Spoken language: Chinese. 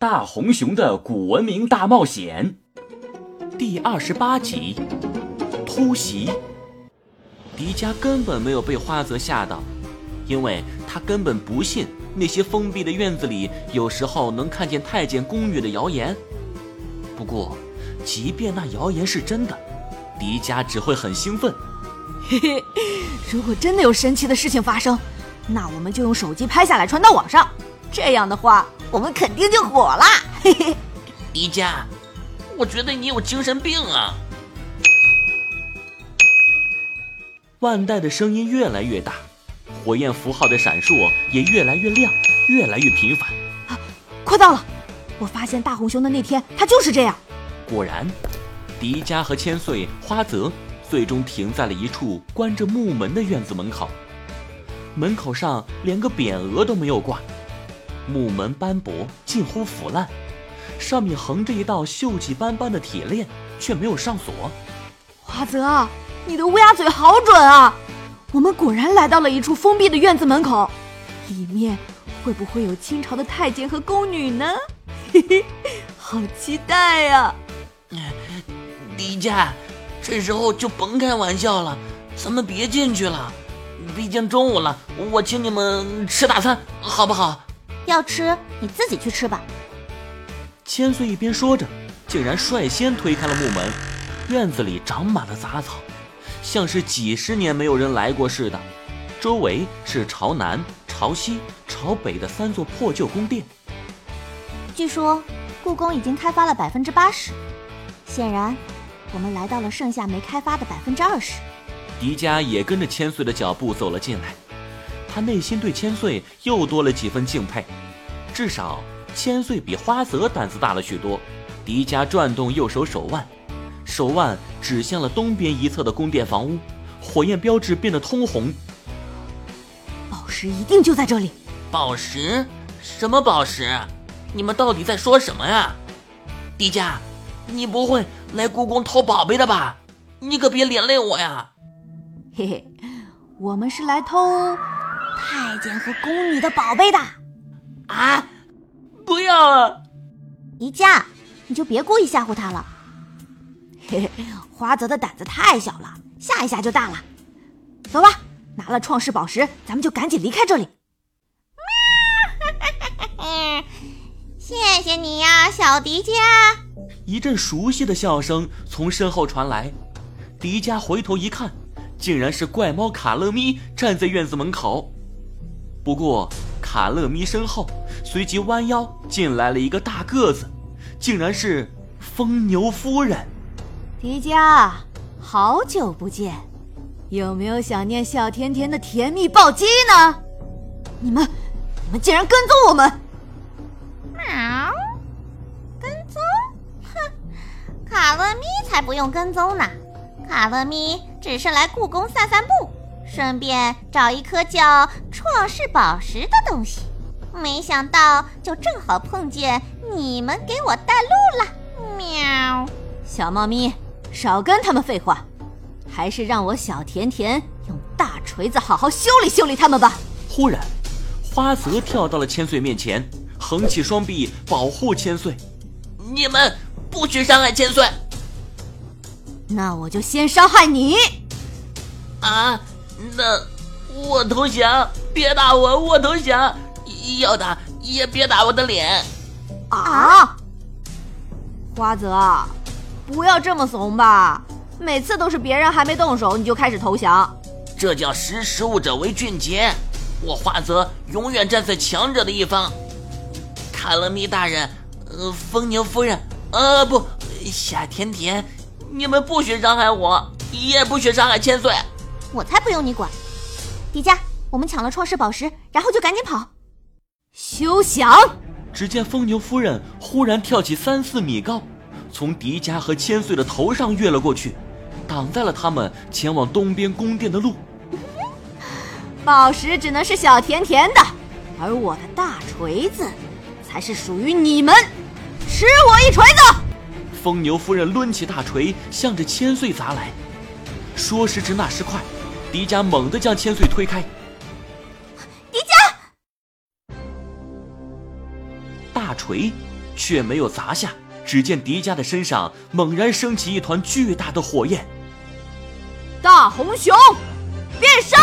大红熊的古文明大冒险第二十八集：突袭。迪迦根本没有被花泽吓到，因为他根本不信那些封闭的院子里有时候能看见太监宫女的谣言。不过，即便那谣言是真的，迪迦只会很兴奋。嘿嘿，如果真的有神奇的事情发生，那我们就用手机拍下来传到网上，这样的话，我们肯定就火了。嘿嘿，迪迦，我觉得你有精神病啊！万代的声音越来越大，火焰符号的闪烁也越来越亮，越来越频繁。啊，快到了！我发现大红熊的那天，它就是这样。果然，迪迦和千岁、花泽最终停在了一处关着木门的院子门口。门口上连个匾额都没有挂，木门斑驳，近乎腐烂，上面横着一道锈迹斑斑的铁链，却没有上锁。华泽。你的乌鸦嘴好准啊！我们果然来到了一处封闭的院子门口，里面会不会有清朝的太监和宫女呢？嘿嘿，好期待呀！迪迦，这时候就甭开玩笑了，咱们别进去了。毕竟中午了，我请你们吃大餐，好不好？要吃你自己去吃吧。千岁一边说着，竟然率先推开了木门，院子里长满了杂草。像是几十年没有人来过似的，周围是朝南、朝西、朝北的三座破旧宫殿。据说故宫已经开发了百分之八十，显然我们来到了剩下没开发的百分之二十。迪迦也跟着千岁的脚步走了进来，他内心对千岁又多了几分敬佩，至少千岁比花泽胆子大了许多。迪迦转动右手手腕。手腕指向了东边一侧的宫殿房屋，火焰标志变得通红。宝石一定就在这里。宝石？什么宝石？你们到底在说什么呀？迪迦，你不会来故宫偷宝贝的吧？你可别连累我呀！嘿嘿，我们是来偷太监和宫女的宝贝的。啊！不要啊！迪迦，你就别故意吓唬他了。嘿嘿，花泽的胆子太小了，吓一吓就大了。走吧，拿了创世宝石，咱们就赶紧离开这里。谢谢你呀，小迪迦！一阵熟悉的笑声从身后传来，迪迦回头一看，竟然是怪猫卡乐咪站在院子门口。不过，卡乐咪身后随即弯腰进来了一个大个子，竟然是疯牛夫人。迪迦，好久不见，有没有想念小甜甜的甜蜜暴击呢？你们，你们竟然跟踪我们！喵，跟踪？哼，卡乐咪才不用跟踪呢，卡乐咪只是来故宫散散步，顺便找一颗叫创世宝石的东西，没想到就正好碰见你们给我带路了。喵，小猫咪。少跟他们废话，还是让我小甜甜用大锤子好好修理修理他们吧。忽然，花泽跳到了千岁面前，横起双臂保护千岁。你们不许伤害千岁！那我就先伤害你。啊，那我投降！别打我，我投降！要打也别打我的脸。啊，花泽。不要这么怂吧！每次都是别人还没动手，你就开始投降，这叫识时务者为俊杰。我花泽永远站在强者的一方。卡勒米大人，呃，风牛夫人，呃，不，夏甜甜，你们不许伤害我，也不许伤害千岁。我才不用你管！迪迦，我们抢了创世宝石，然后就赶紧跑。休想！只见疯牛夫人忽然跳起三四米高。从迪迦和千岁的头上跃了过去，挡在了他们前往东边宫殿的路。宝石只能是小甜甜的，而我的大锤子才是属于你们。吃我一锤子！疯牛夫人抡起大锤，向着千岁砸来。说时迟，那时快，迪迦猛地将千岁推开。迪迦，大锤。却没有砸下。只见迪迦的身上猛然升起一团巨大的火焰。大红熊，变身！